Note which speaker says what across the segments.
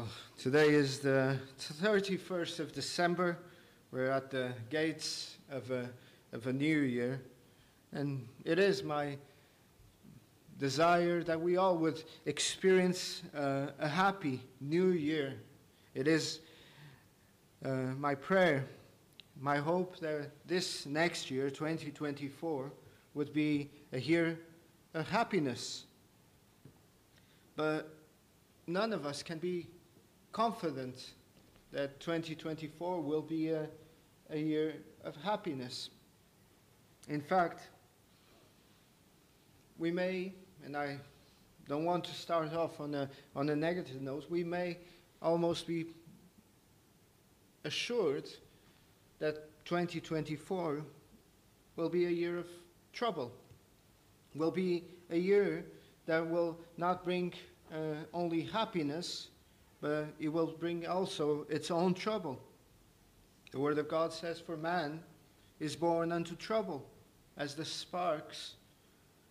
Speaker 1: Well, today is the 31st of December. We're at the gates of a, of a new year. And it is my desire that we all would experience uh, a happy new year. It is uh, my prayer, my hope that this next year, 2024, would be a year of happiness. But none of us can be confident that 2024 will be a, a year of happiness. In fact, we may, and I don't want to start off on a, on a negative note, we may almost be assured that 2024 will be a year of trouble, will be a year that will not bring uh, only happiness, but it will bring also its own trouble. The Word of God says, For man is born unto trouble, as the sparks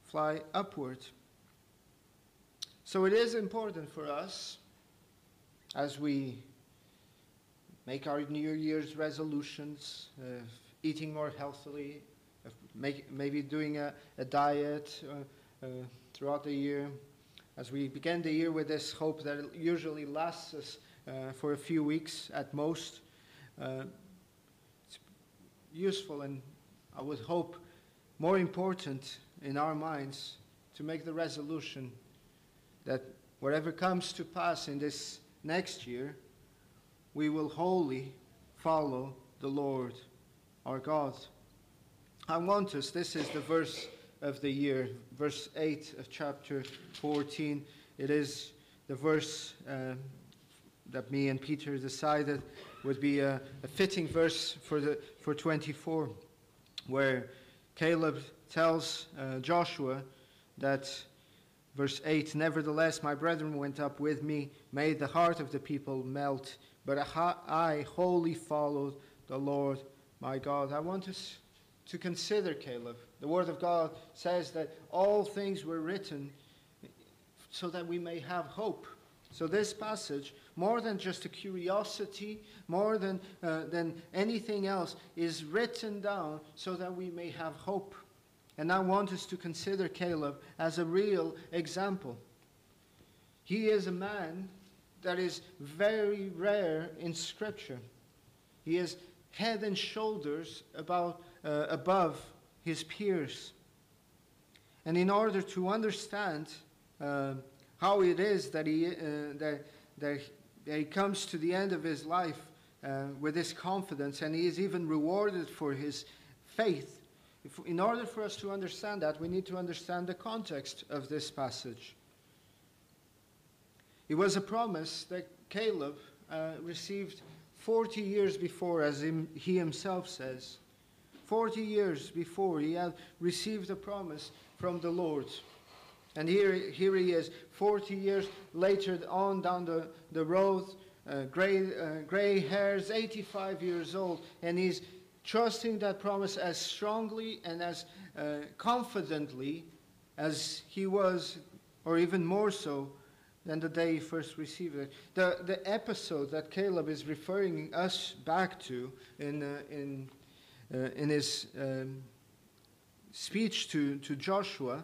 Speaker 1: fly upward. So it is important for us as we make our New Year's resolutions, uh, eating more healthily, make, maybe doing a, a diet uh, uh, throughout the year, as we begin the year with this hope that usually lasts us uh, for a few weeks at most. Uh, it's useful and I would hope more important in our minds to make the resolution that whatever comes to pass in this next year, we will wholly follow the Lord our God. I want us, this is the verse of the year, verse 8 of chapter 14. It is the verse uh, that me and Peter decided would be a, a fitting verse for, the, for 24, where Caleb tells uh, Joshua that, verse 8, Nevertheless, my brethren went up with me, made the heart of the people melt, but I wholly followed the Lord my God. I want us to consider Caleb. The Word of God says that all things were written so that we may have hope. So, this passage, more than just a curiosity, more than, uh, than anything else, is written down so that we may have hope. And I want us to consider Caleb as a real example. He is a man that is very rare in Scripture. He is head and shoulders about, uh, above his peers. And in order to understand uh, how it is that he, uh, that, that, he comes to the end of his life uh, with this confidence, and he is even rewarded for his faith, if, in order for us to understand that, we need to understand the context of this passage. It was a promise that Caleb uh, received 40 years before, as he himself says. 40 years before, he had received a promise from the Lord. And here, here he is, 40 years later, on down the, the road, uh, gray, uh, gray hairs, 85 years old, and he's trusting that promise as strongly and as uh, confidently as he was, or even more so, than the day he first received it. The, the episode that Caleb is referring us back to in, uh, in, in his um, speech to, to Joshua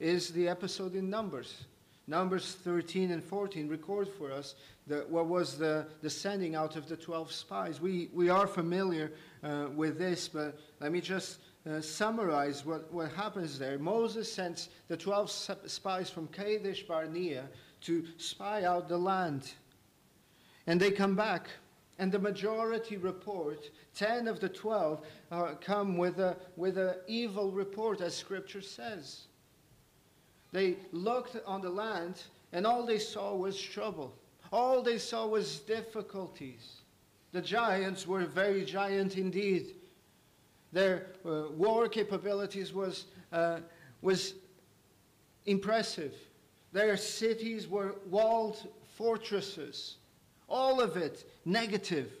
Speaker 1: is the episode in Numbers. Numbers 13 and 14 record for us the, what was the, the sending out of the 12 spies. We, we are familiar uh, with this, but let me just uh, summarize what, what happens there. Moses sends the 12 spies from Kadesh Barnea to spy out the land. And they come back, and the majority report, 10 of the 12, uh, come with an with a evil report, as Scripture says. They looked on the land, and all they saw was trouble. All they saw was difficulties. The giants were very giant indeed. Their uh, war capabilities was, uh, was impressive. Their cities were walled fortresses. All of it negative.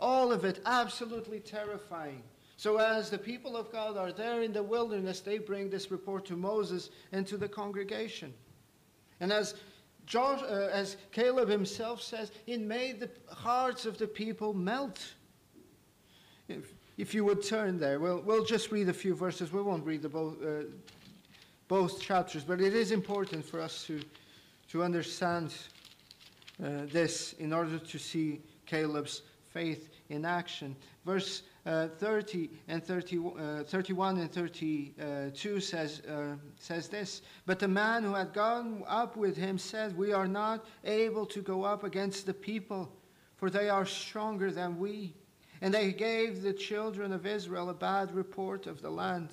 Speaker 1: All of it absolutely terrifying. So, as the people of God are there in the wilderness, they bring this report to Moses and to the congregation. And as Josh, uh, as Caleb himself says, it made the hearts of the people melt. If, if you would turn there, we'll, we'll just read a few verses. We won't read the both, uh, both chapters, but it is important for us to, to understand uh, this in order to see Caleb's faith in action. Verse uh, 30 and 30, uh, 31 and 32 says, uh, says this But the man who had gone up with him said, We are not able to go up against the people, for they are stronger than we. And they gave the children of Israel a bad report of the land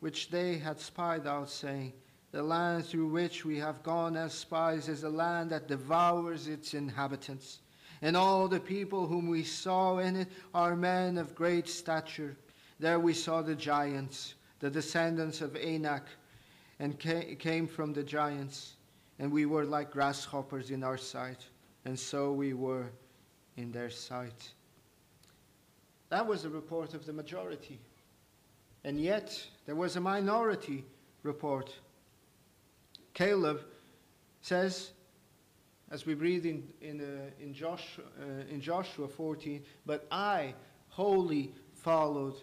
Speaker 1: which they had spied out, saying, The land through which we have gone as spies is a land that devours its inhabitants and all the people whom we saw in it are men of great stature. There we saw the giants, the descendants of Anak, and came from the giants, and we were like grasshoppers in our sight, and so we were in their sight. That was the report of the majority. And yet, there was a minority report. Caleb says as we read in, in, uh, in, Joshua, uh, in Joshua 14, but I wholly followed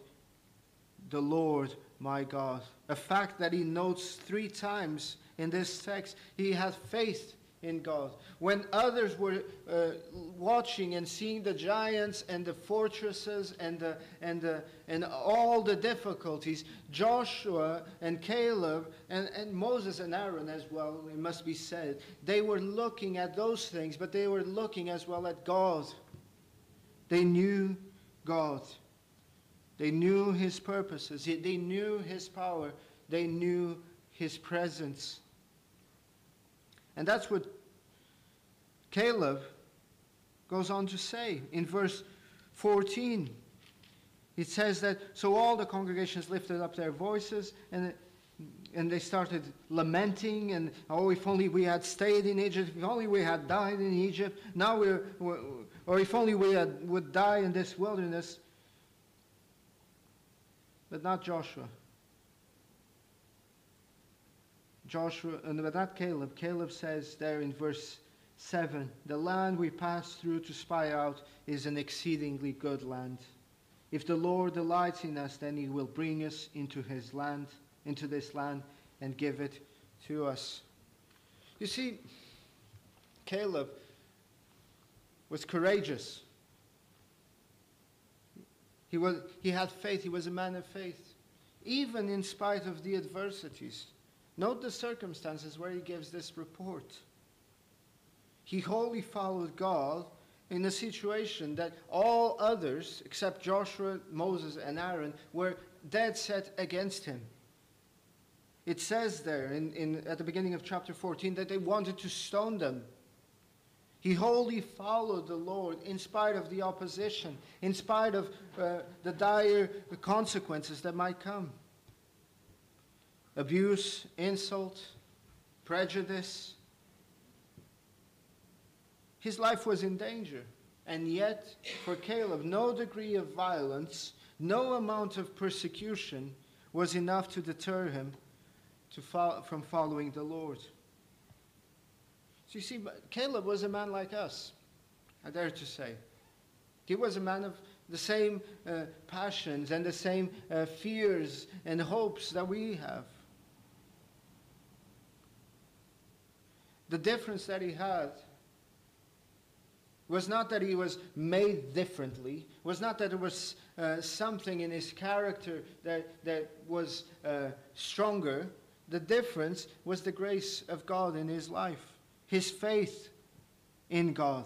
Speaker 1: the Lord my God. A fact that he notes three times in this text. He had faith in God. When others were uh, watching and seeing the giants and the fortresses and, the, and, the, and all the difficulties, Joshua and Caleb and, and Moses and Aaron as well, it must be said, they were looking at those things, but they were looking as well at God. They knew God. They knew his purposes. They knew his power. They knew his presence. And that's what Caleb goes on to say in verse 14. It says that, so all the congregations lifted up their voices and, and they started lamenting and, oh, if only we had stayed in Egypt, if only we had died in Egypt, now we're, or if only we had, would die in this wilderness. But not Joshua. Joshua, uh, and but not Caleb. Caleb says there in verse 7 The land we passed through to spy out is an exceedingly good land. If the Lord delights in us, then he will bring us into his land, into this land, and give it to us. You see, Caleb was courageous. He, was, he had faith. He was a man of faith, even in spite of the adversities. Note the circumstances where he gives this report. He wholly followed God in a situation that all others, except Joshua, Moses, and Aaron, were dead set against him. It says there in, in, at the beginning of chapter 14 that they wanted to stone them. He wholly followed the Lord in spite of the opposition, in spite of uh, the dire consequences that might come abuse, insult, prejudice. His life was in danger. And yet, for Caleb, no degree of violence, no amount of persecution was enough to deter him to fo- from following the Lord. So you see, Caleb was a man like us, I dare to say. He was a man of the same uh, passions and the same uh, fears and hopes that we have. The difference that he had was not that he was made differently, was not that there was uh, something in his character that, that was uh, stronger. The difference was the grace of God in his life, his faith in God.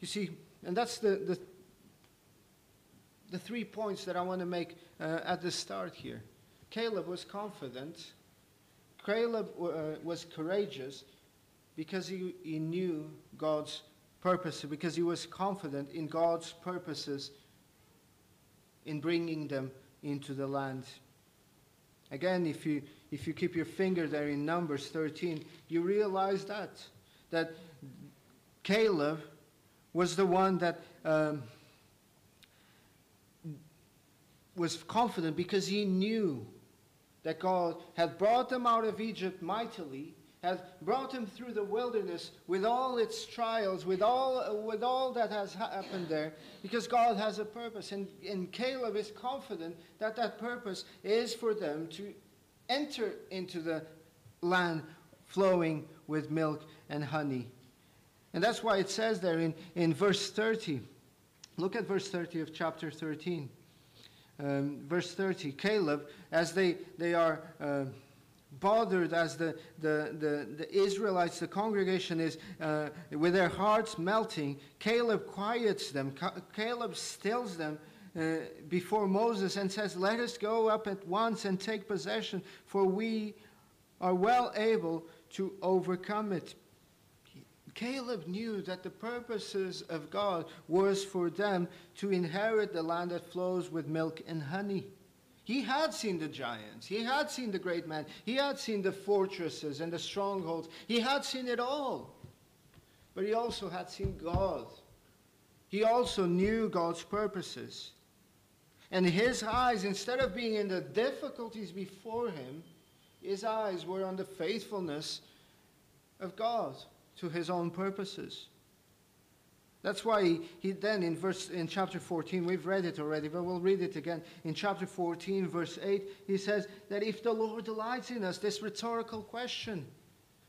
Speaker 1: You see, and that's the, the, the three points that I want to make uh, at the start here. Caleb was confident Caleb uh, was courageous because he, he knew God's purpose, because he was confident in God's purposes in bringing them into the land. Again, if you, if you keep your finger there in Numbers 13, you realize that. That Caleb was the one that um, was confident because he knew that God had brought them out of Egypt mightily, had brought them through the wilderness with all its trials, with all, with all that has happened there, because God has a purpose. And, and Caleb is confident that that purpose is for them to enter into the land flowing with milk and honey. And that's why it says there in, in verse 30. Look at verse 30 of chapter 13. Um, verse 30 Caleb, as they, they are. Uh, bothered as the, the, the, the, Israelites, the congregation is uh, with their hearts melting. Caleb quiets them. Caleb stills them uh, before Moses and says, Let us go up at once and take possession, for we are well able to overcome it. Caleb knew that the purposes of God was for them to inherit the land that flows with milk and honey. He had seen the giants. He had seen the great men. He had seen the fortresses and the strongholds. He had seen it all. But he also had seen God. He also knew God's purposes. And his eyes, instead of being in the difficulties before him, his eyes were on the faithfulness of God to his own purposes. That's why he, he, then in verse in chapter 14, we've read it already, but we'll read it again. In chapter 14, verse 8, he says that if the Lord delights in us, this rhetorical question.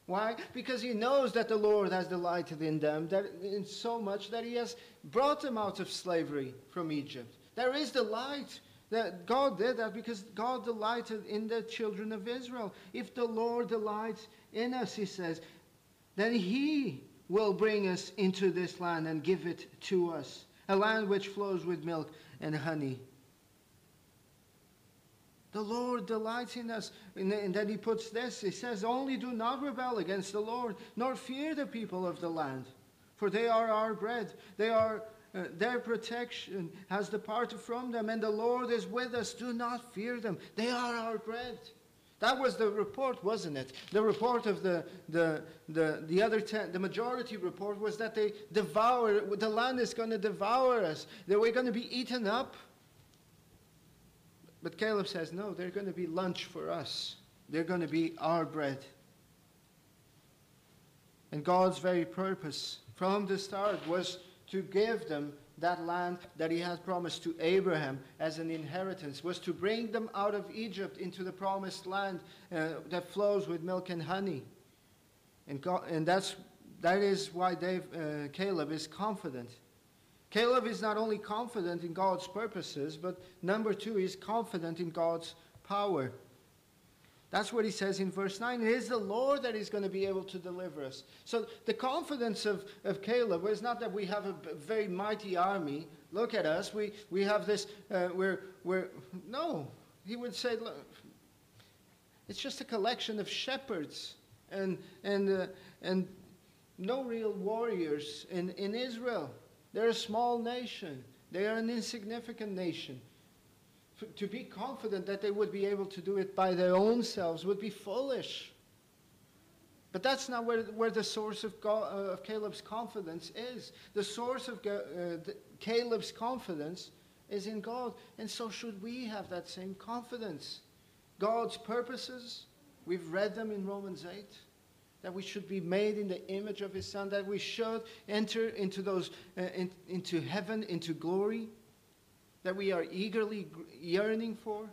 Speaker 1: Why? Because he knows that the Lord has delighted in them, that in so much that he has brought them out of slavery from Egypt. There is delight. That God did that because God delighted in the children of Israel. If the Lord delights in us, he says, then he will bring us into this land and give it to us, a land which flows with milk and honey. The Lord delights in us. And then he puts this He says, Only do not rebel against the Lord, nor fear the people of the land, for they are our bread. They are. Uh, their protection has departed from them, and the Lord is with us. Do not fear them. They are our bread. That was the report, wasn't it? The report of the, the, the, the other ten, the majority report was that they devour, the land is going to devour us, that we're going to be eaten up. But Caleb says, no, they're going to be lunch for us. They're going to be our bread. And God's very purpose from the start was to give them that land that he had promised to Abraham as an inheritance, was to bring them out of Egypt into the promised land uh, that flows with milk and honey. And, God, and that's, that is why Dave, uh, Caleb is confident. Caleb is not only confident in God's purposes, but number two, he's confident in God's power. That's what he says in verse 9. It is the Lord that is going to be able to deliver us. So the confidence of, of Caleb is not that we have a very mighty army. Look at us. We, we have this, uh, we're, we're, no. He would say, look, it's just a collection of shepherds and, and, uh, and no real warriors in, in Israel. They're a small nation. They are an insignificant nation to be confident that they would be able to do it by their own selves would be foolish. But that's not where, where the source of, God, uh, of Caleb's confidence is. The source of uh, the, Caleb's confidence is in God. And so should we have that same confidence. God's purposes, we've read them in Romans 8 that we should be made in the image of his son that we should enter into those uh, in, into heaven into glory that we are eagerly yearning for?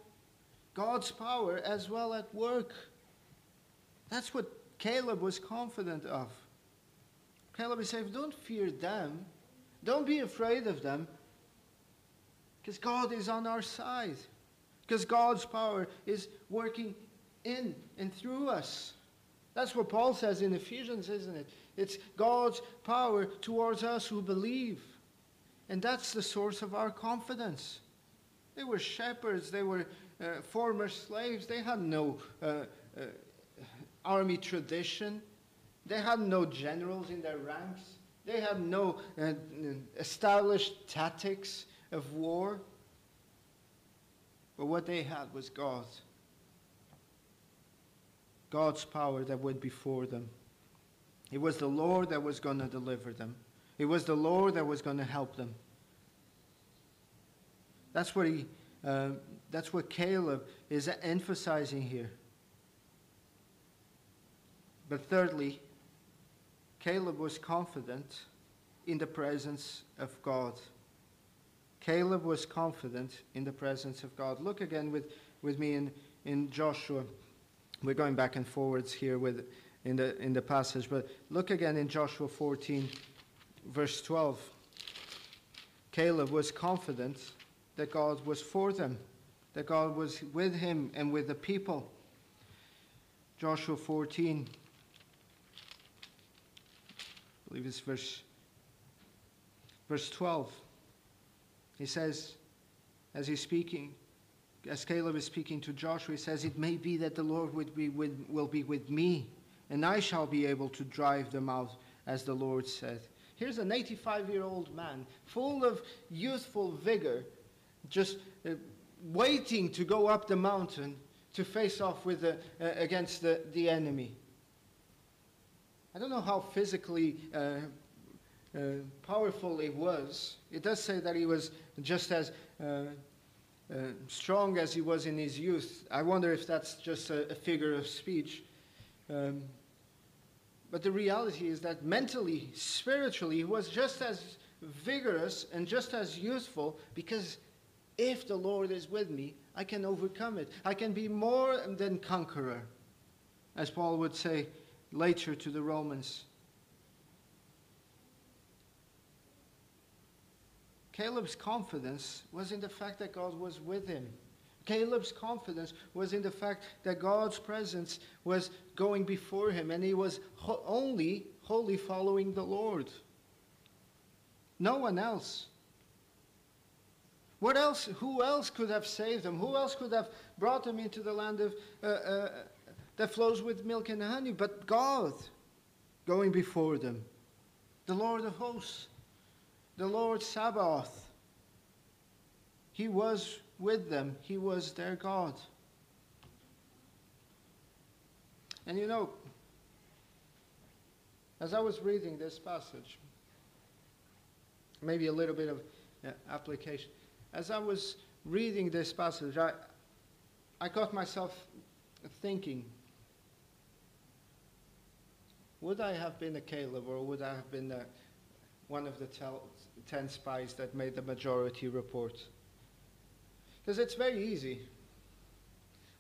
Speaker 1: God's power as well at work. That's what Caleb was confident of. Caleb is saying, Don't fear them. Don't be afraid of them. Because God is on our side. Because God's power is working in and through us. That's what Paul says in Ephesians, isn't it? It's God's power towards us who believe. And that's the source of our confidence. They were shepherds, they were uh, former slaves, they had no uh, uh, army tradition, they had no generals in their ranks, they had no uh, established tactics of war. But what they had was God. God's power that went before them. It was the Lord that was going to deliver them. It was the Lord that was going to help them. That's what he Uh, that's what Caleb is emphasizing here. But thirdly, Caleb was confident in the presence of God. Caleb was confident in the presence of God. Look again with, with me in, in Joshua. We're going back and forwards here with, in, the, in the passage, but look again in Joshua 14, verse 12. Caleb was confident that God was for them, that God was with him and with the people. Joshua 14, I believe it's verse, verse 12. He says, as he's speaking, as Caleb is speaking to Joshua, he says, It may be that the Lord would be with, will be with me, and I shall be able to drive them out, as the Lord said. Here's an 85 year old man, full of youthful vigor, just uh, waiting to go up the mountain to face off with the, uh, against the, the enemy. I don't know how physically uh, uh, powerful he was. It does say that he was just as uh, uh, strong as he was in his youth. I wonder if that's just a, a figure of speech. Um, but the reality is that mentally, spiritually, he was just as vigorous and just as useful because if the Lord is with me, I can overcome it. I can be more than conqueror, as Paul would say later to the Romans. Caleb's confidence was in the fact that God was with him. Caleb's confidence was in the fact that God's presence was going before him and he was ho- only wholly following the Lord. No one else. What else? Who else could have saved them? Who else could have brought them into the land of, uh, uh, that flows with milk and honey? But God going before them, the Lord of hosts, the Lord Sabaoth. He was with them, He was their God. And you know, as I was reading this passage, maybe a little bit of uh, application, as I was reading this passage, I, I got myself thinking would I have been a Caleb or would I have been a, one of the tel- 10 spies that made the majority report? Because it's very easy.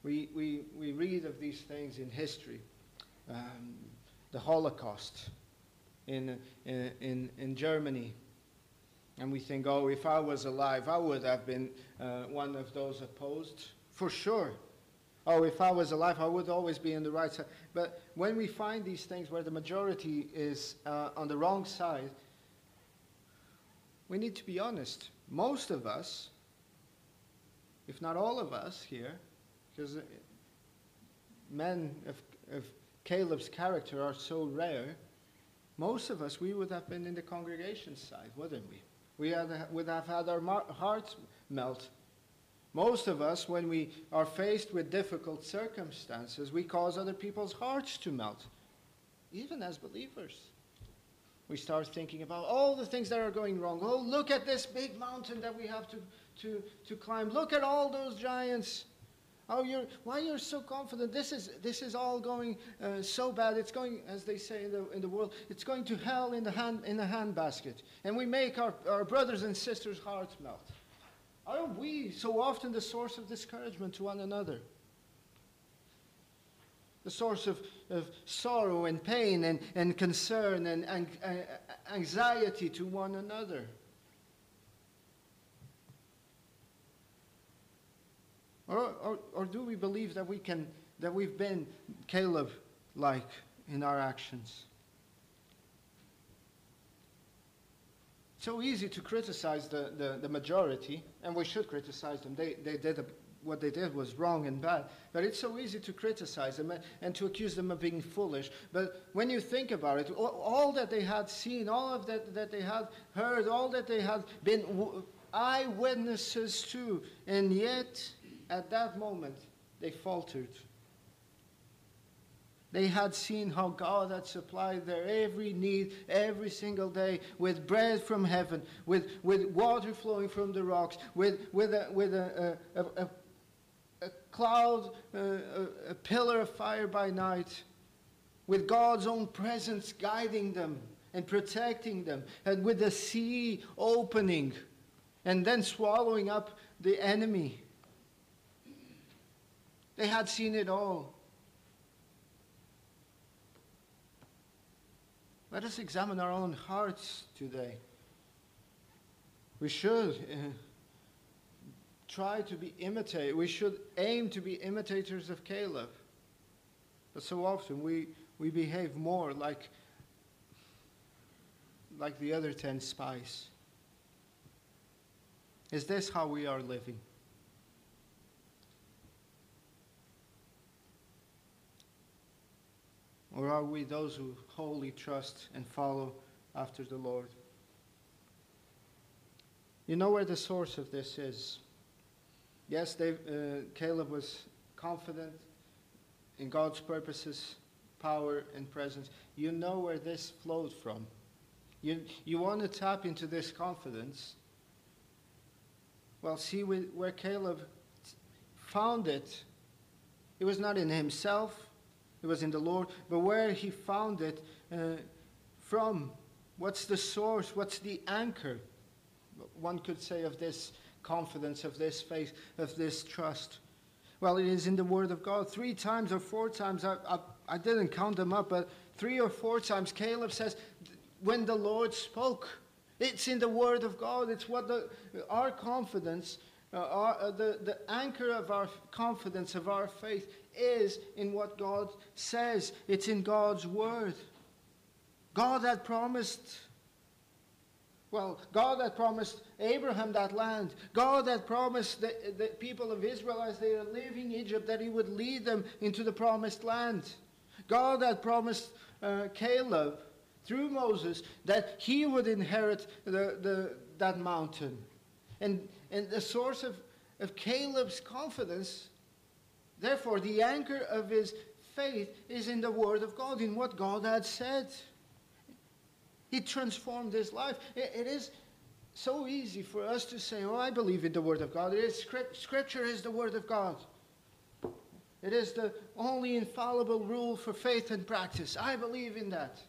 Speaker 1: We, we, we read of these things in history. Um, the Holocaust in, in, in Germany. And we think, oh, if I was alive, I would have been uh, one of those opposed. For sure. Oh, if I was alive, I would always be on the right side. But when we find these things where the majority is uh, on the wrong side, we need to be honest. Most of us if not all of us here, because men of, of Caleb's character are so rare, most of us, we would have been in the congregation side, wouldn't we? We had, would have had our hearts melt. Most of us, when we are faced with difficult circumstances, we cause other people's hearts to melt, even as believers. We start thinking about all the things that are going wrong. Oh, look at this big mountain that we have to to, to climb. Look at all those giants. Oh, you're, why you're so confident? This is, this is all going uh, so bad. It's going, as they say in the, in the world, it's going to hell in the, hand, in the handbasket. And we make our, our brothers and sisters' hearts melt. Aren't we so often the source of discouragement to one another? The source of, of sorrow and pain and, and concern and, and uh, anxiety to one another. Or, or, or do we believe that we can that we've been Caleb like in our actions? So easy to criticize the, the, the, majority, and we should criticize them. They, they did a, what they did was wrong and bad. But it's so easy to criticize them and to accuse them of being foolish. But when you think about it, all that they had seen, all of that that they had heard, all that they had been eyewitnesses to, and yet at that moment, they faltered. They had seen how God had supplied their every need every single day with bread from heaven, with, with water flowing from the rocks, with, with, a, with a, a, a, a cloud, uh, a, a pillar of fire by night, with God's own presence guiding them and protecting them, and with the sea opening and then swallowing up the enemy. They had seen it all. Let us examine our own hearts today. We should uh, try to be imitate. We should aim to be imitators of Caleb. But so often we, we behave more like, like the other ten spies. Is this how we are living? Or are we those who wholly trust and follow after the Lord? You know where the source of this is. Yes, Dave, uh, Caleb was confident in God's purposes, power, and presence. You know where this flowed from. You, you want to tap into this confidence. Well, see where Caleb found it. It was not in himself, it was in the Lord. But where he found it uh, from, what's the source, what's the anchor, one could say, of this confidence, of this faith, of this trust? Well, it is in the Word of God. Three times or four times, I, I, I didn't count them up, but three or four times Caleb says, when the Lord spoke. It's in the Word of God. It's what the, our confidence, uh, our, uh, the, the anchor of our confidence, of our faith, is in what God says. It's in God's Word. God had promised. Well, God had promised Abraham that land. God had promised the, the people of Israel as they are leaving Egypt that He would lead them into the promised land. God had promised uh, Caleb through Moses that he would inherit the, the, that mountain. And, and the source of, of Caleb's confidence, therefore, the anchor of his faith is in the Word of God, in what God had said. He transformed his life. it, it is so easy for us to say, Oh, I believe in the Word of God. It is, scripture is the Word of God. It is the only infallible rule for faith and practice. I believe in that.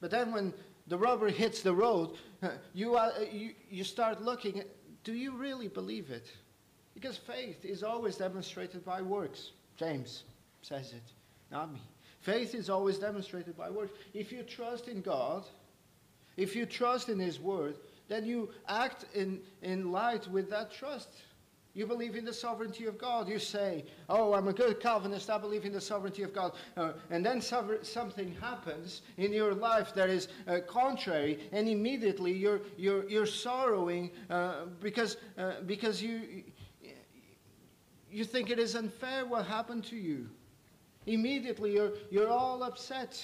Speaker 1: But then when the rubber hits the road, you, are, you, you start looking, do you really believe it? Because faith is always demonstrated by works. James says it, not me. Faith is always demonstrated by works. If you trust in God, if you trust in His Word, then you act in, in light with that trust. You believe in the sovereignty of God. You say, Oh, I'm a good Calvinist. I believe in the sovereignty of God. Uh, and then something happens in your life that is uh, contrary, and immediately you're, you're, you're sorrowing uh, because, uh, because you, you think it is unfair what happened to you. Immediately you're, you're all upset.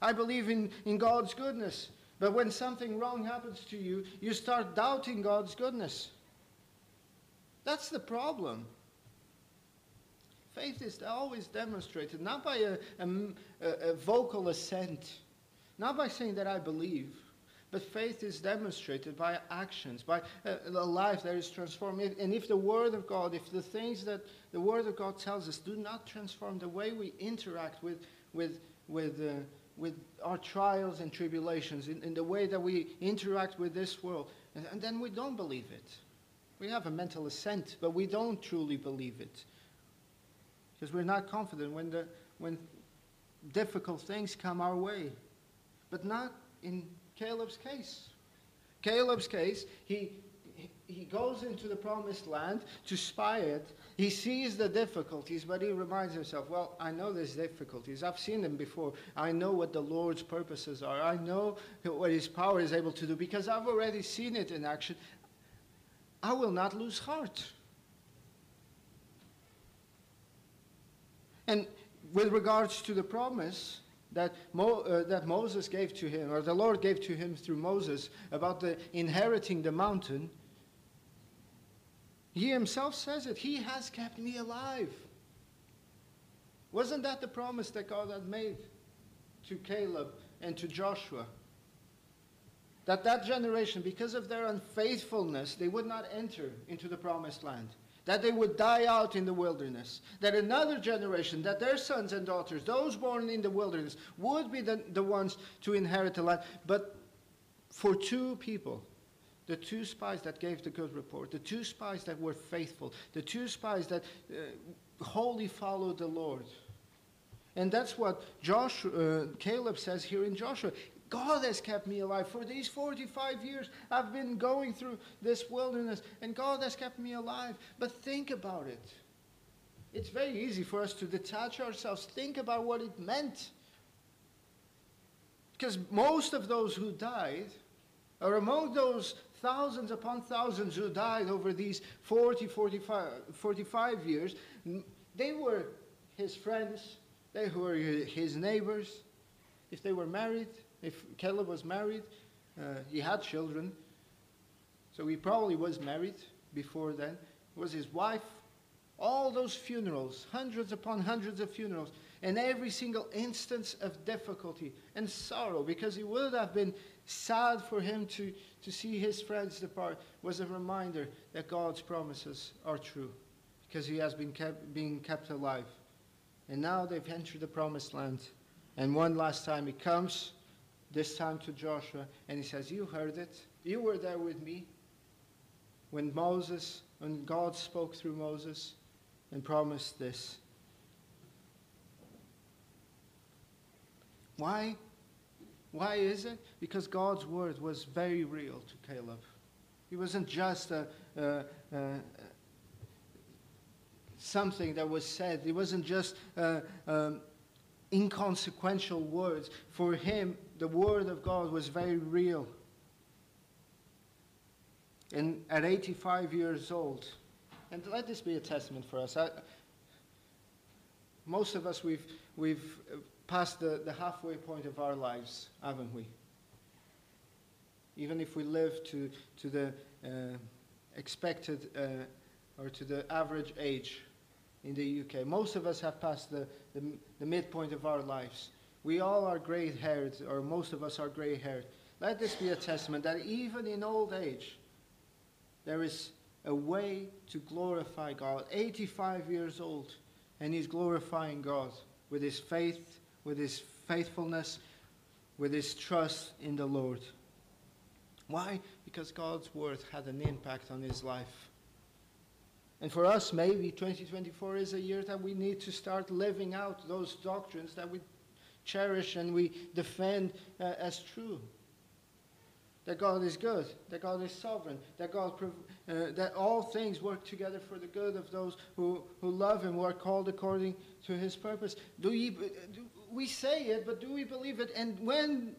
Speaker 1: I believe in, in God's goodness. But when something wrong happens to you, you start doubting God's goodness. That's the problem. Faith is always demonstrated not by a, a, a, vocal assent, not by saying that I believe, but faith is demonstrated by actions, by a, a life that is transformed. And if the Word of God, if the things that the Word of God tells us do not transform the way we interact with, with, with, uh, with our trials and tribulations, in, in, the way that we interact with this world, and, and then we don't believe it. We have a mental assent, but we don't truly believe it. Because we're not confident when, the, when difficult things come our way. But not in Caleb's case. Caleb's case, he, he goes into the promised land to spy it. He sees the difficulties, but he reminds himself, well, I know there's difficulties. I've seen them before. I know what the Lord's purposes are. I know what his power is able to do because I've already seen it in action. I will not lose heart. And with regards to the promise that, Mo, uh, that Moses gave to him, or the Lord gave to him through Moses about the inheriting the mountain, he himself says it. He has kept me alive. Wasn't that the promise that God had made to Caleb and to Joshua? That that generation, because of their unfaithfulness, they would not enter into the promised land. That they would die out in the wilderness. That another generation, that their sons and daughters, those born in the wilderness, would be the, the ones to inherit the land. But for two people, the two spies that gave the good report, the two spies that were faithful, the two spies that uh, wholly followed the Lord. And that's what Joshua, uh, Caleb says here in Joshua. God has kept me alive. For these 45 years, I've been going through this wilderness, and God has kept me alive. But think about it. It's very easy for us to detach ourselves. Think about what it meant. Because most of those who died, or among those thousands upon thousands who died over these 40, 45, 45 years, they were his friends, they were his neighbors. If they were married, if Caleb was married, uh, he had children. So he probably was married before then. It was his wife. All those funerals, hundreds upon hundreds of funerals, and every single instance of difficulty and sorrow, because it would have been sad for him to, to see his friends depart, was a reminder that God's promises are true, because he has been kept, being kept alive. And now they've entered the promised land. And one last time he comes this time to Joshua, and he says, You heard it. You were there with me when Moses, when God spoke through Moses and promised this. Why? Why is it? Because God's word was very real to Caleb. He wasn't just a, a, a, something that was said. It wasn't just um, inconsequential words. For him, the Word of God was very real. And at 85 years old, and let this be a testament for us. I, most of us, we've, we've passed the, the halfway point of our lives, haven't we? Even if we live to, to the uh, expected uh, or to the average age in the UK, most of us have passed the, the, the midpoint of our lives. We all are gray haired, or most of us are gray haired. Let this be a testament that even in old age, there is a way to glorify God. 85 years old, and he's glorifying God with his faith, with his faithfulness, with his trust in the Lord. Why? Because God's word had an impact on his life. And for us, maybe 2024 is a year that we need to start living out those doctrines that we cherish and we defend uh, as true. That God is good, that God is sovereign, that God uh, that all things work together for the good of those who, who love Him, who are called according to His purpose. Do we, do we say it, but do we believe it? And when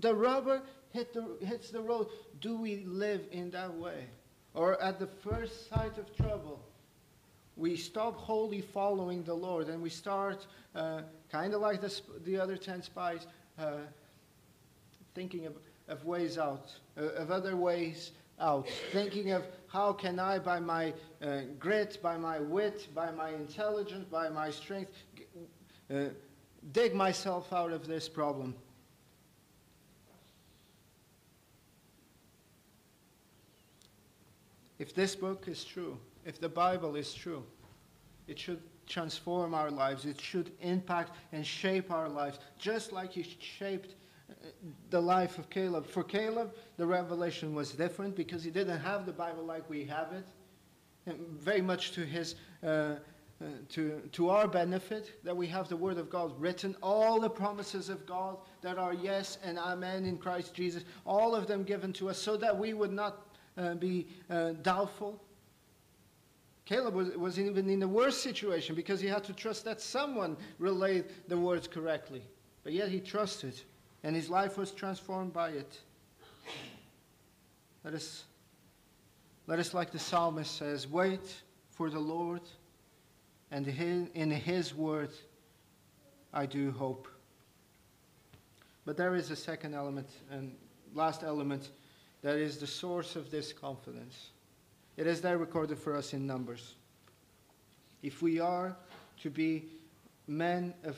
Speaker 1: the rubber hit the, hits the road, do we live in that way? Or at the first sight of trouble, we stop wholly following the Lord and we start, uh, kind of like the, the other 10 spies, uh, thinking of, of ways out, uh, of other ways out, thinking of how can I, by my uh, grit, by my wit, by my intelligence, by my strength, uh, dig myself out of this problem. If this book is true, if the Bible is true, it should transform our lives. It should impact and shape our lives, just like it shaped uh, the life of Caleb. For Caleb, the revelation was different because he didn't have the Bible like we have it. And very much to his uh, uh, to, to our benefit that we have the Word of God written, all the promises of God that are yes and amen in Christ Jesus, all of them given to us so that we would not uh, be uh, doubtful, Caleb was, was even in a worse situation because he had to trust that someone relayed the words correctly. But yet he trusted, and his life was transformed by it. Let us, let us like the psalmist says, wait for the Lord, and in his word I do hope. But there is a second element, and last element, that is the source of this confidence. It is there recorded for us in Numbers. If we are to be men of,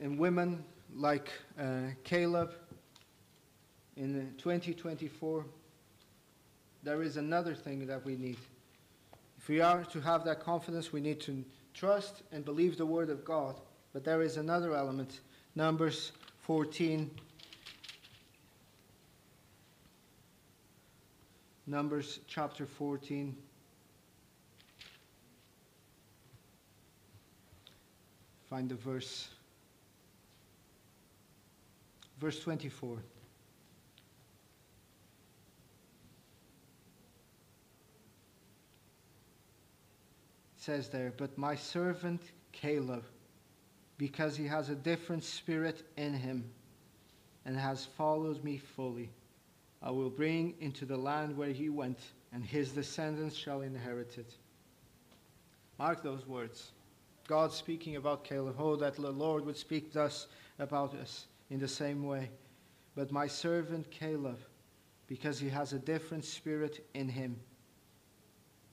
Speaker 1: and women like uh, Caleb in 2024, there is another thing that we need. If we are to have that confidence, we need to trust and believe the word of God. But there is another element. Numbers 14. Numbers chapter 14. Find the verse. Verse 24. says there, But my servant Caleb, because he has a different spirit in him and has followed me fully, I will bring into the land where he went, and his descendants shall inherit it. Mark those words. God speaking about Caleb. Oh, that the Lord would speak thus about us in the same way. But my servant Caleb, because he has a different spirit in him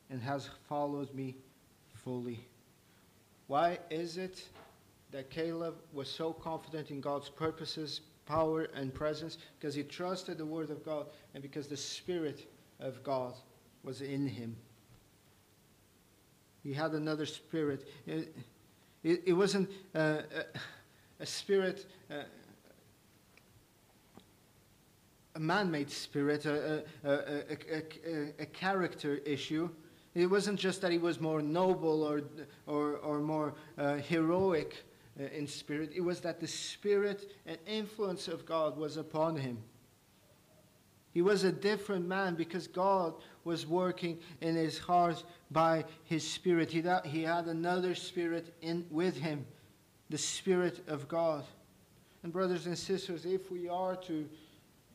Speaker 1: and has followed me fully. Why is it that Caleb was so confident in God's purposes, power, and presence? Because he trusted the Word of God and because the Spirit of God was in him. He had another spirit. It, it, it wasn't uh, a, a, spirit, uh, a man made spirit, a, a, character issue. It wasn't just that he was more noble or, or, or more uh, heroic uh, in spirit, it was that the spirit and influence of God was upon him. He was a different man because God was working in his heart by his spirit. He, he had another spirit in, with him, the spirit of God. And, brothers and sisters, if we are to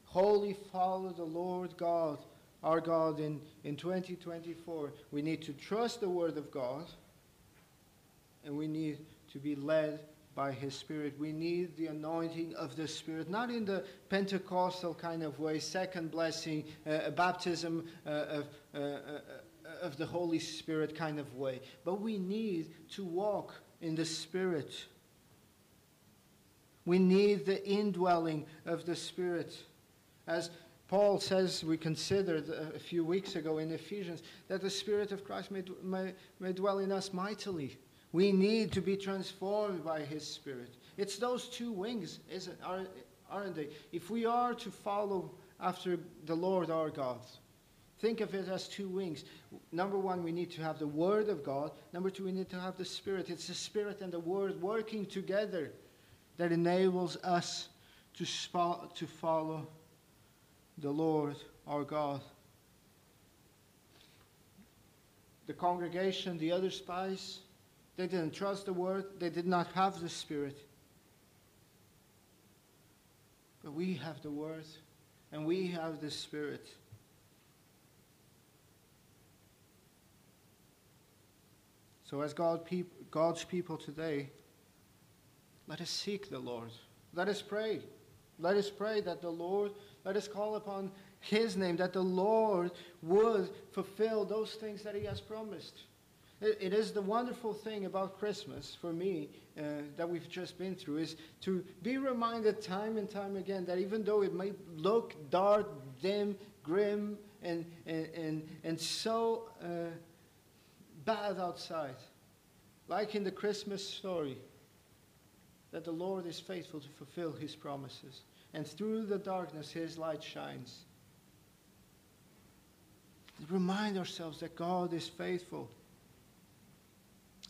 Speaker 1: wholly follow the Lord God, our God in, in 2024, we need to trust the Word of God and we need to be led by His Spirit. We need the anointing of the Spirit, not in the Pentecostal kind of way, second blessing, uh, a baptism uh, of, uh, uh, of the Holy Spirit kind of way, but we need to walk in the Spirit. We need the indwelling of the Spirit. As Paul says, we considered a few weeks ago in Ephesians, that the Spirit of Christ may, may, may dwell in us mightily. We need to be transformed by His Spirit. It's those two wings, isn't, aren't they? If we are to follow after the Lord our God, think of it as two wings. Number one, we need to have the Word of God. Number two, we need to have the Spirit. It's the Spirit and the Word working together that enables us to, to follow the Lord our God. The congregation, the other spies, they didn't trust the word, they did not have the Spirit. But we have the word and we have the Spirit. So, as God peop- God's people today, let us seek the Lord. Let us pray. Let us pray that the Lord let us call upon his name, that the Lord would fulfill those things that he has promised. It, is the wonderful thing about Christmas for me uh, that we've just been through is to be reminded time and time again that even though it may look dark, dim, grim, and, and, and, and so uh, bad outside, like in the Christmas story, that the Lord is faithful to fulfill his promises and through the darkness his light shines. Remind ourselves that God is faithful.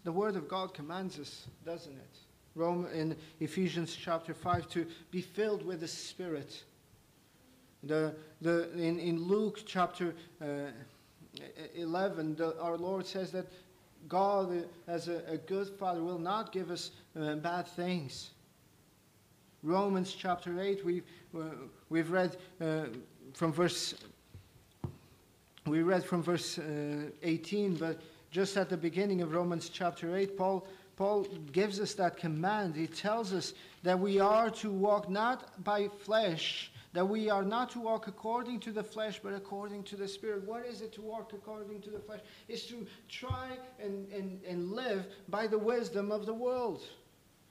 Speaker 1: The Word of God commands us, doesn't it? Rome in Ephesians chapter 5 to be filled with the Spirit. The, the, in, in Luke chapter uh, 11, the, our Lord says that God, as a, a, good Father, will not give us uh, bad things. Romans chapter 8, we've, uh, we've read uh, from verse we read from verse uh, 18, but just at the beginning of Romans chapter 8, Paul, Paul gives us that command. He tells us that we are to walk not by flesh, that we are not to walk according to the flesh, but according to the Spirit. What is it to walk according to the flesh? Is to try and, and, and live by the wisdom of the world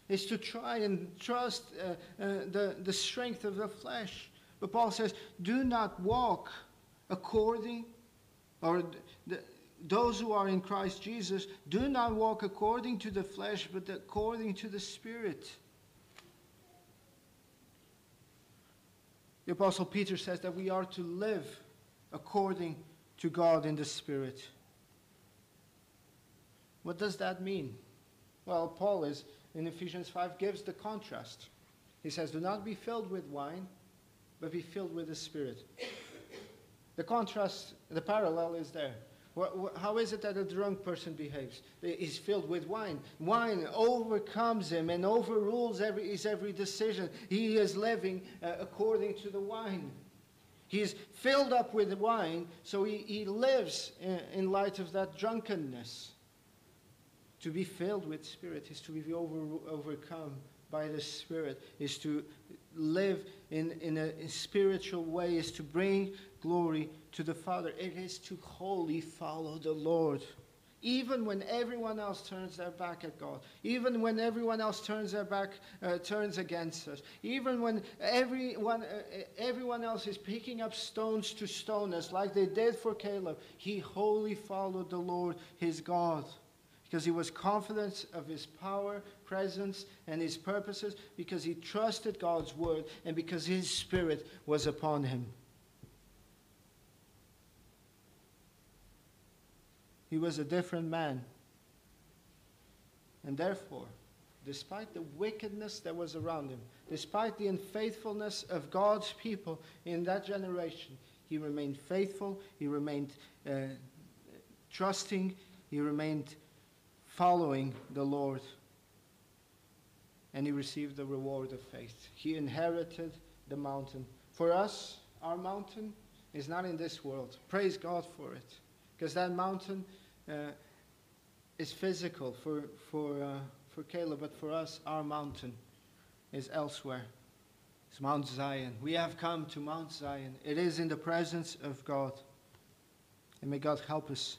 Speaker 1: is to try and trust uh, uh, the, the strength of the flesh. But Paul says, do not walk according, or the, those who are in Christ Jesus, do not walk according to the flesh, but according to the Spirit. The Apostle Peter says that we are to live according to God in the Spirit. What does that mean? Well, Paul is in Ephesians 5 gives the contrast. He says, Do not be filled with wine, but be filled with the Spirit. The contrast, the parallel is there. How is it that a drunk person behaves? He's filled with wine. Wine overcomes him and overrules every, his every decision. He is living uh, according to the wine. He is filled up with wine, so he, he lives in, in light of that drunkenness. To be filled with Spirit is to be over, overcome by the Spirit, is to live in, in a spiritual way, is to bring glory to the Father. It is to wholly follow the Lord. Even when everyone else turns their back at God, even when everyone else turns their back, uh, turns against us, even when everyone, uh, everyone else is picking up stones to stone us, like they did for Caleb, he wholly followed the Lord his God because he was confident of his power, presence, and his purposes, because he trusted God's word, and because his spirit was upon him. He was a different man. And therefore, despite the wickedness that was around him, despite the unfaithfulness of God's people in that generation, he remained faithful, he remained uh, trusting, he remained following the Lord. And he received the reward of faith. He inherited the mountain. For us, our mountain is not in this world. Praise God for it. Because that mountain uh, is physical for, for, uh, for Caleb, but for us, our mountain is elsewhere. It's Mount Zion. We have come to Mount Zion. It is in the presence of God. And may God help us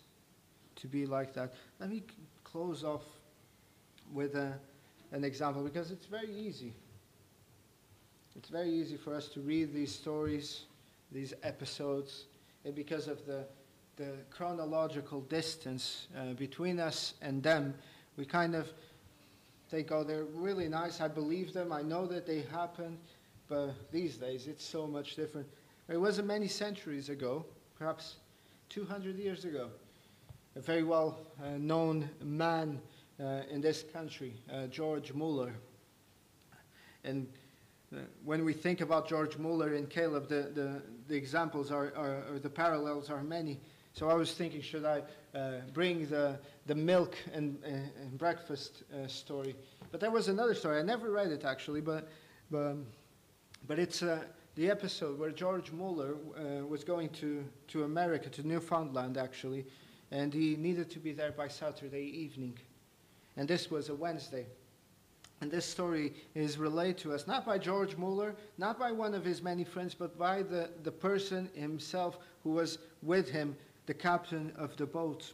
Speaker 1: to be like that. Let me close off with a, an example because it's very easy. It's very easy for us to read these stories, these episodes, and because of the, the chronological distance uh, between us and them, we kind of think, oh, they're really nice. I believe them. I know that they happened. But these days, it's so much different. It wasn't many centuries ago, perhaps 200 years ago, a very well uh, known man uh, in this country, uh, George Mueller. And when we think about George Mueller and Caleb, the, the, the examples are, are, or the parallels are many. So I was thinking, should I uh, bring the, the milk and, uh, and breakfast uh, story? But there was another story. I never read it actually, but, but, um, but it's the episode where George Mueller was going to, to America, to Newfoundland actually, and he needed to be there by Saturday evening. And this was a Wednesday. And this story is relayed to us not by George Mueller, not by one of his many friends, but by the, the person himself who was with him, the captain of the boat.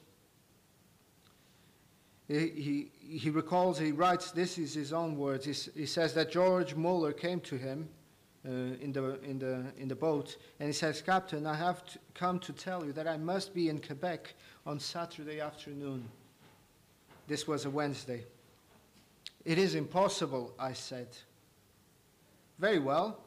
Speaker 1: He, he, he recalls, he writes, this is his own words. He, he says that George Mueller came to him uh, in, the, in, the, in the boat and he says, Captain, I have to come to tell you that I must be in Quebec on Saturday afternoon. This was a Wednesday. It is impossible, I said. Very well,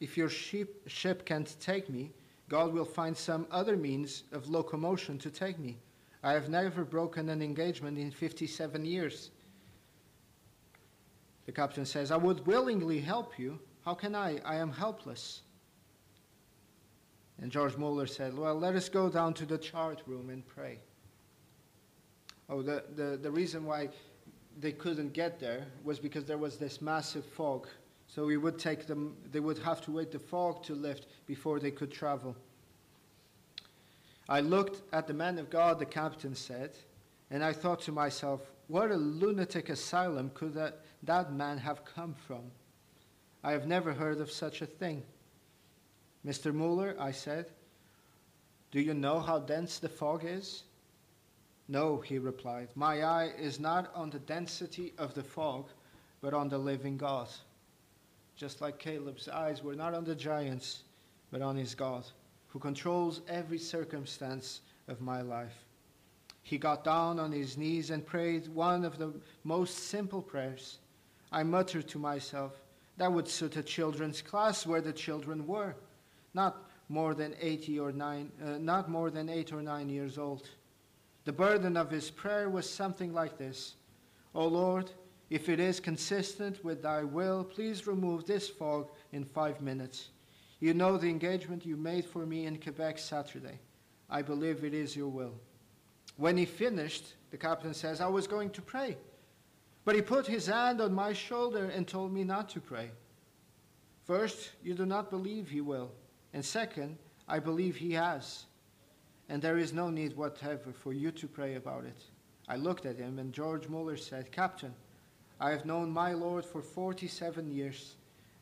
Speaker 1: if your ship, ship can't take me, God will find some other means of locomotion to take me. I have never broken an engagement in 57 years. The captain says, I would willingly help you. How can I? I am helpless. And George Mueller said, Well, let us go down to the chart room and pray. Oh, the, the, the reason why they couldn't get there was because there was this massive fog. So we would take them, they would have to wait the fog to lift before they could travel. I looked at the man of God, the captain said, and I thought to myself, what a lunatic asylum could that, that man have come from? I have never heard of such a thing. Mr. Mueller, I said, do you know how dense the fog is? No, he replied, my eye is not on the density of the fog, but on the living God. Just like Caleb's eyes were not on the giants, but on his God, who controls every circumstance of my life. He got down on his knees and prayed one of the most simple prayers. I muttered to myself, that would suit a children's class where the children were, not more than 80 or 9, uh, not more than 8 or 9 years old. The burden of his prayer was something like this O Lord, if it is consistent with thy will, please remove this fog in five minutes. You know the engagement you made for me in Quebec Saturday. I believe it is your will. When he finished, the captain says, I was going to pray. But he put his hand on my shoulder and told me not to pray. First, you do not believe he will. And second, I believe he has. And there is no need whatever for you to pray about it. I looked at him, and George Muller said, Captain, I have known my Lord for 47 years,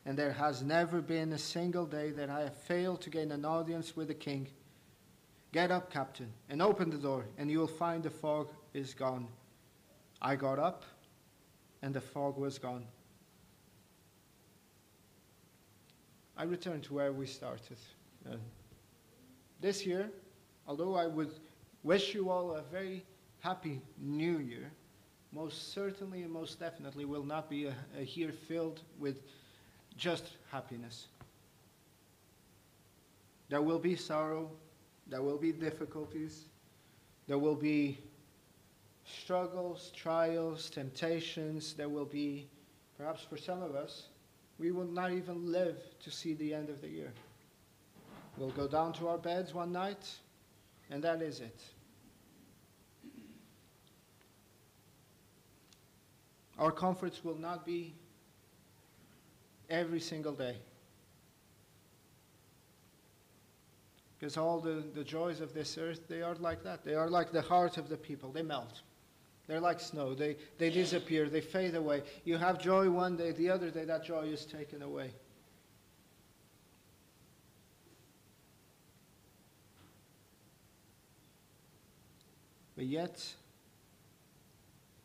Speaker 1: and there has never been a single day that I have failed to gain an audience with the king. Get up, Captain, and open the door, and you will find the fog is gone. I got up and the fog was gone. I return to where we started. Uh, this year, although I would wish you all a very happy new year, most certainly and most definitely will not be a, a filled with just happiness. There will be sorrow, there will be difficulties, there will be struggles, trials, temptations. There will be, perhaps for some of us, we will not even live to see the end of the year. We'll go down to our beds one night, and that is it. Our comforts will not be every single day. Because all the, the joys of this earth, they are like that. They are like the heart of the people. They melt. They're like snow. They, they disappear. They fade away. You have joy one day, the other day, that joy is taken away. But yet,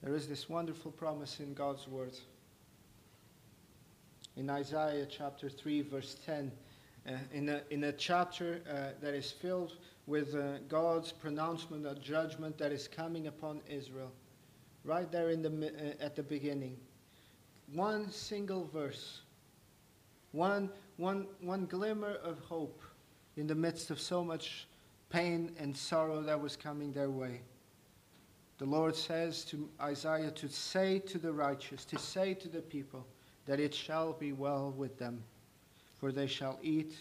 Speaker 1: there is this wonderful promise in God's Word. In Isaiah chapter 3, verse 10, uh, in, a, in a chapter uh, that is filled with uh, God's pronouncement of judgment that is coming upon Israel right there in the, uh, at the beginning. One single verse, one, one, one glimmer of hope in the midst of so much pain and sorrow that was coming their way. The Lord says to Isaiah to say to the righteous, to say to the people, that it shall be well with them, for they shall eat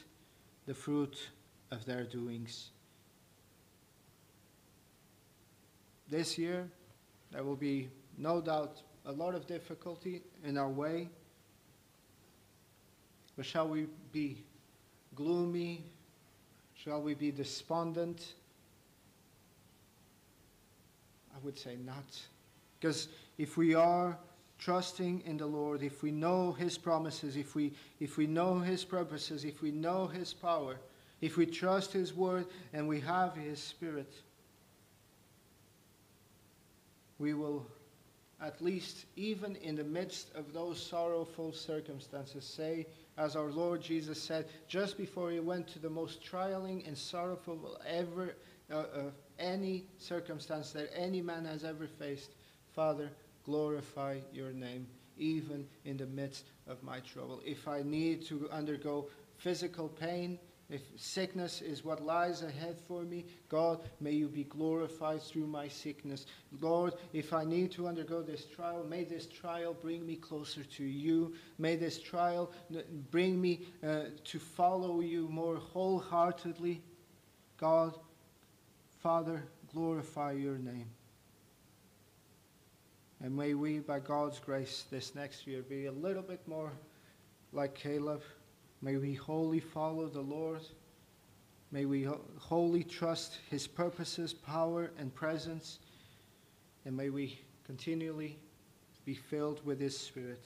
Speaker 1: the fruit of their doings. This year, there will be no doubt a lot of difficulty in our way. But shall we be gloomy? Shall we be despondent? I would say not. Because if we are trusting in the Lord, if we know His promises, if we, if we know His purposes, if we know His power, if we trust His word and we have His Spirit, we will at least even in the midst of those sorrowful circumstances say as our lord jesus said just before he went to the most trialing and sorrowful ever any circumstance that any man has ever faced father glorify your name even in the midst of my trouble if i need to undergo physical pain if sickness is what lies ahead for me, God, may you be glorified through my sickness. Lord, if I need to undergo this trial, may this trial bring me closer to you. May this trial bring me uh, to follow you more wholeheartedly. God, Father, glorify your name. And may we, by God's grace, this next year be a little bit more like Caleb May we wholly follow the Lord. May we wholly trust his purposes, power, and presence. And may we continually be filled with his Spirit.